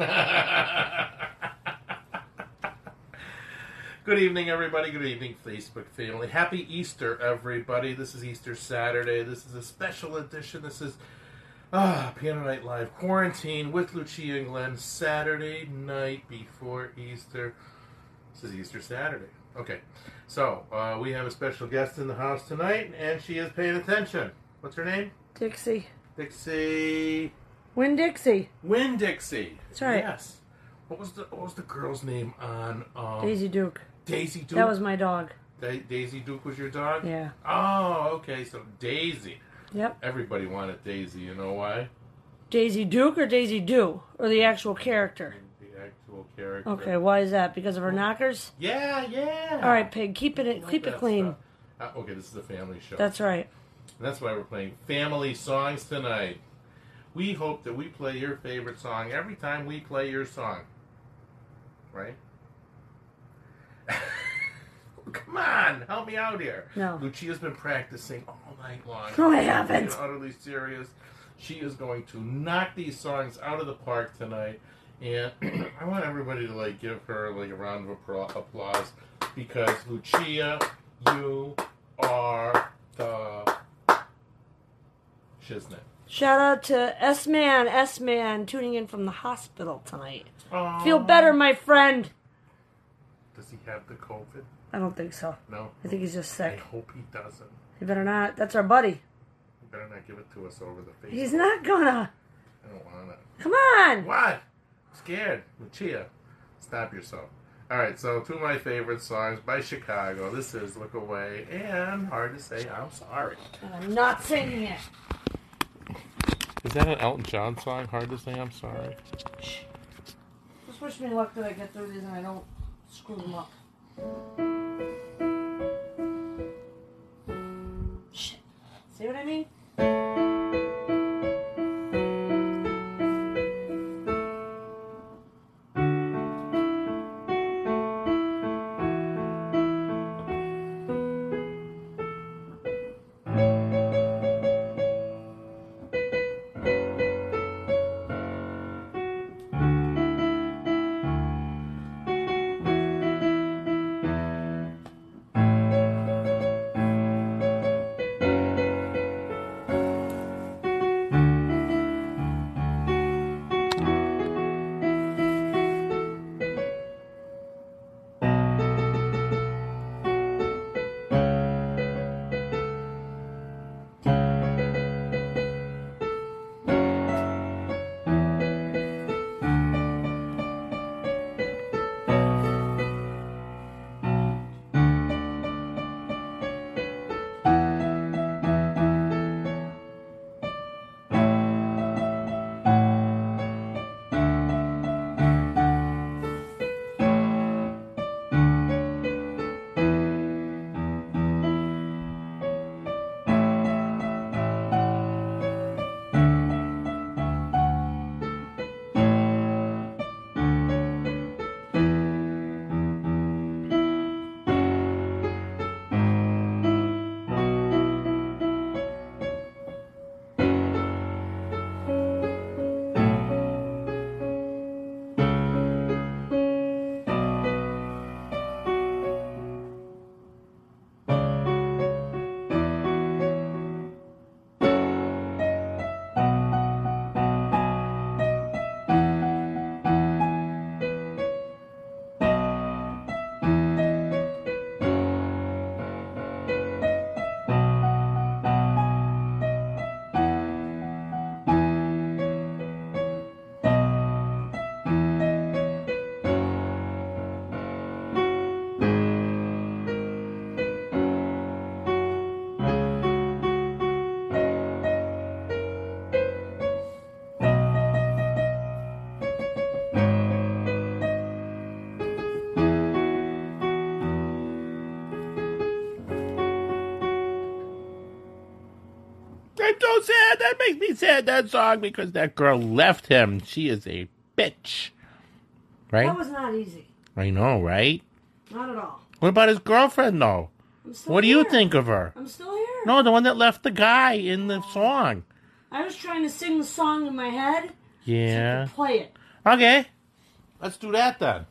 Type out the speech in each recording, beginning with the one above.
Good evening, everybody. Good evening, Facebook family. Happy Easter, everybody. This is Easter Saturday. This is a special edition. This is ah, Piano Night Live Quarantine with Lucia and Glenn Saturday night before Easter. This is Easter Saturday. Okay, so uh, we have a special guest in the house tonight, and she is paying attention. What's her name? Dixie. Dixie. Winn-Dixie. Win Dixie. That's right. Yes. What was the What was the girl's name on um, Daisy Duke. Daisy Duke? That was my dog. Da- Daisy Duke was your dog. Yeah. Oh, okay. So Daisy. Yep. Everybody wanted Daisy. You know why? Daisy Duke or Daisy Do? Or the actual character? The actual character. Okay, why is that? Because of her knockers? Yeah, yeah. All right, pig, keep it keep it clean. Uh, okay, this is a family show. That's right. And that's why we're playing family songs tonight. We hope that we play your favorite song every time we play your song. Right? Come on, help me out here. No. Lucia's been practicing all night long. No, I haven't. utterly serious. She is going to knock these songs out of the park tonight. And I want everybody to like give her like a round of applause because Lucia, you are the shiznit. Shout out to S Man, S Man, tuning in from the hospital tonight. Aw. Feel better, my friend. Does he have the COVID? I don't think so. No. I think he's just sick. I hope he doesn't. He better not. That's our buddy. He better not give it to us over the face. He's not gonna. I don't want it. Come on. What? I'm scared. Lucia, stop yourself. All right, so two of my favorite songs by Chicago. This is "Look Away" and "Hard to Say I'm Sorry." And I'm not singing it. Is that an Elton John song? "Hard to Say I'm Sorry." Just wish me luck that I get through these and I don't screw them up. So sad. That makes me sad. That song because that girl left him. She is a bitch. Right? That was not easy. I know, right? Not at all. What about his girlfriend, though? What do you think of her? I'm still here. No, the one that left the guy in the oh. song. I was trying to sing the song in my head. Yeah. To play it. Okay, let's do that then.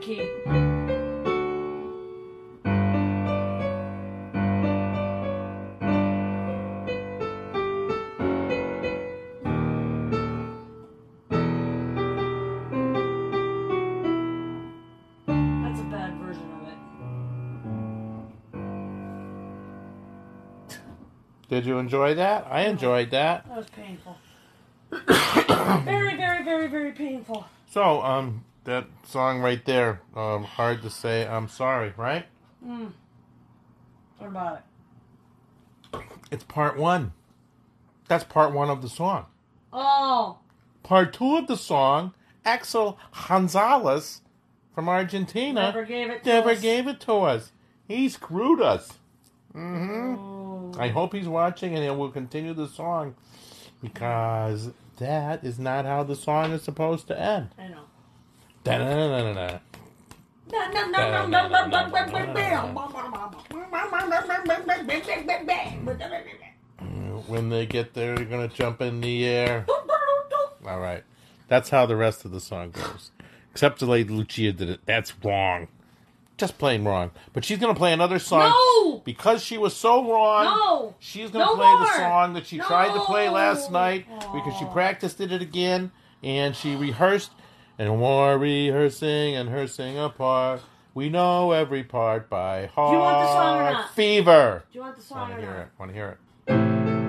Key. That's a bad version of it. Did you enjoy that? I enjoyed that. That was painful. very, very, very, very painful. So, um, that song right there, um, hard to say I'm sorry, right? Mm. What about it? It's part one. That's part one of the song. Oh, Part two of the song, Axel Gonzalez from Argentina never gave it to never us. gave it to us. He screwed us. Mm-hmm. Oh. I hope he's watching and he will continue the song because that is not how the song is supposed to end. I know. When they get there, they're gonna jump in the air. All right, that's how the rest of the song goes. Except the lady Lucia did it. That's wrong. Just plain wrong. But she's gonna play another song No! because she was so wrong. No! She's gonna No play the more! song that she tried to play last No! night because she practiced it again and she rehearsed and more rehearsing and rehearsing apart. We know every part by heart. Do you want the song or not? Fever. Do you want the song Want or to hear not? it? Want to hear it?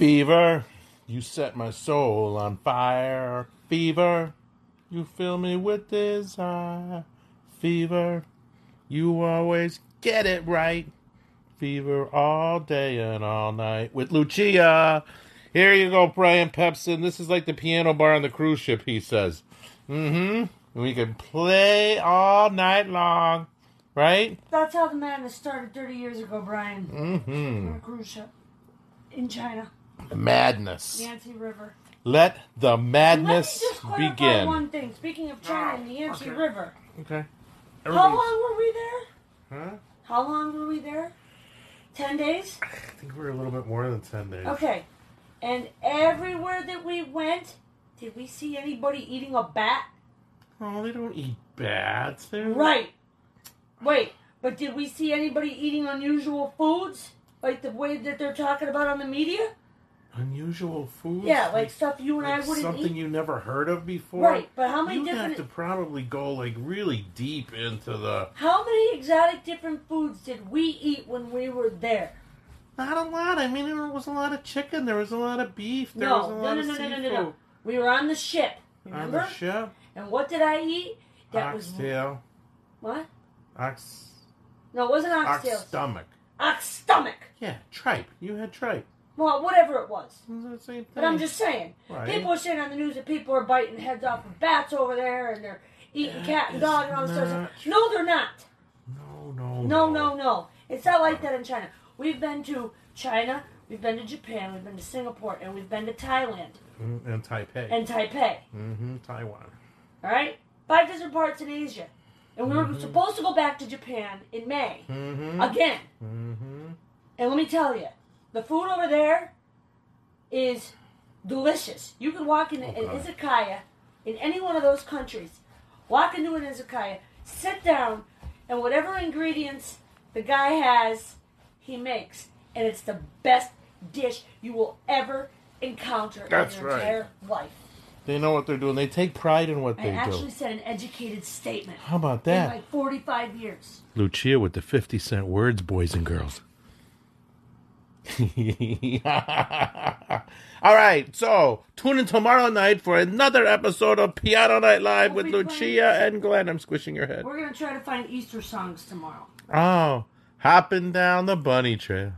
Fever, you set my soul on fire. Fever, you fill me with desire. Fever, you always get it right. Fever all day and all night with Lucia. Here you go, Brian Pepsin. This is like the piano bar on the cruise ship, he says. Mm hmm. We can play all night long, right? That's how the madness started 30 years ago, Brian. Mm hmm. On a cruise ship in China, Madness. Yangtze River. Let the Let me madness just begin. one thing. Speaking of China and the Yangtze okay. River, Okay. how long were we there? Huh? How long were we there? 10 days? I think we were a little bit more than 10 days. Okay. And everywhere that we went, did we see anybody eating a bat? Oh, they don't eat bats. They're Right. Wait, but did we see anybody eating unusual foods? Like the way that they're talking about on the media? Unusual foods. Yeah, like stuff you and like I wouldn't something eat. you never heard of before. Right, but how many you different have to probably go like really deep into the. how many exotic different foods did we eat when we were there? Not a lot. I mean, there was a lot of chicken. There was a lot of beef. There No, was a no, lot no, of no, no, no, no, no. We were on the ship. On the ship, And what did I eat? That was oxtail, what? ox, No, it wasn't oxtail. ox stomach. Ox stomach. Yeah, tripe. You had tripe. Well, whatever it was. It was the same thing. But I'm just saying. Right. People are saying on the news that people are biting heads off of bats over there and they're eating That cat and dog and all this not stuff. No, they're not. No, no, No, no, no. It's not like that in China. We've been to China, we've been to Japan, we've been to Singapore, and we've been to Thailand Mm, And Taipei. and Taipei. mm-hmm, Taiwan. All right? Five different parts in Asia. And we were supposed to go back to Japan in May. Mm-hmm. Again. Mm-hmm. And let me tell you, the food over there is delicious. You can walk in an Okay. izakaya in any one of those countries, walk into an izakaya, sit down, and whatever ingredients the guy has, he makes. And it's the best dish you will ever encounter That's in your right. entire life. They know what they're doing. They take pride in what I they do. I actually said an educated statement How about in that? like 45 years. Lucia with the 50 cent words, boys and girls. All right, so tune in tomorrow night for another episode of Piano Night Live oh with We'll be Lucia and Glenn. I'm squishing your head. We're going to try to find Easter songs tomorrow. Oh, hopping down the bunny trail.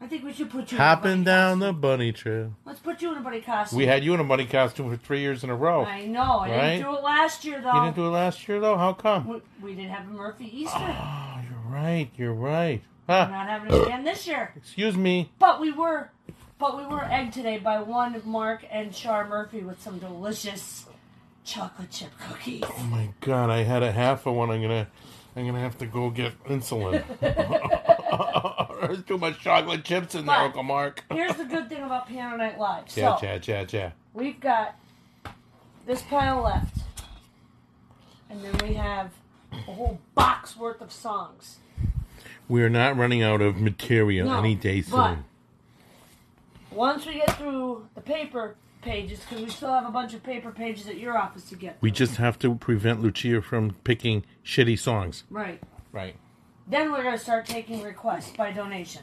I think we should put you Hopping in a bunny down the bunny trail. Let's put you in a bunny costume. We had you in a bunny costume for three years in a row. I know. I Right? didn't do it last year though. You didn't do it last year, though? How come? we, we didn't have a Murphy Easter. Oh, you're right. You're right. We're not having it again this year. Excuse me. But we were, but we were egged today by one Mark and Char Murphy with some delicious chocolate chip cookies. Oh my god, I had a half of one. I'm gonna, I'm gonna have to go get insulin. There's too much chocolate chips in there, But- Uncle Mark. Here's the good thing about Piano Night Live. Yeah, So yeah, yeah, yeah. we've got this pile left, and then we have a whole box worth of songs. We are not running out of material No, any day but- soon. Once we get through the paper pages, because we still have a bunch of paper pages at your office to get. We just have to prevent Lucia from picking shitty songs. right. Right. Then we're gonna start taking requests by donation.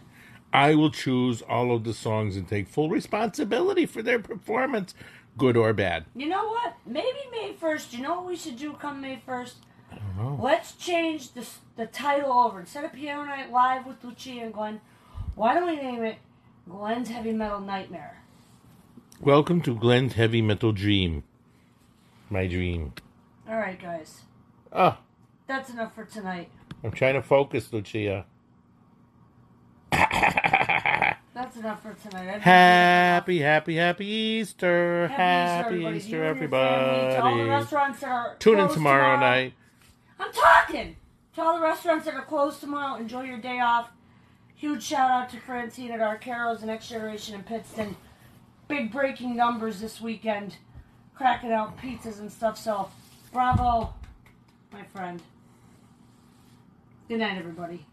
I will choose all of the songs and take full responsibility for their performance, good or bad. You know what? Maybe May first. You know what we should do come May first? I don't know. Let's change the the title over instead of Piano Night Live with Lucia and Glenn. Why don't we name it Glenn's Heavy Metal Nightmare? Welcome to Glenn's Heavy Metal Dream. My dream. All right, guys. Ah, That's enough for tonight. I'm trying to focus, Lucia. That's enough for tonight. I've Happy, happy, happy Easter. Happy Happy Easter, everybody. Easter, To you and your family, To all the everybody. restaurants that are Tune in closed tomorrow night. I'm talking to all the restaurants that are closed tomorrow. Enjoy your day off. Huge shout out to Francine at Arcaros and Next Generation in Pittston. Big breaking numbers this weekend, cracking out pizzas and stuff. So, bravo, my friend. Good night, everybody.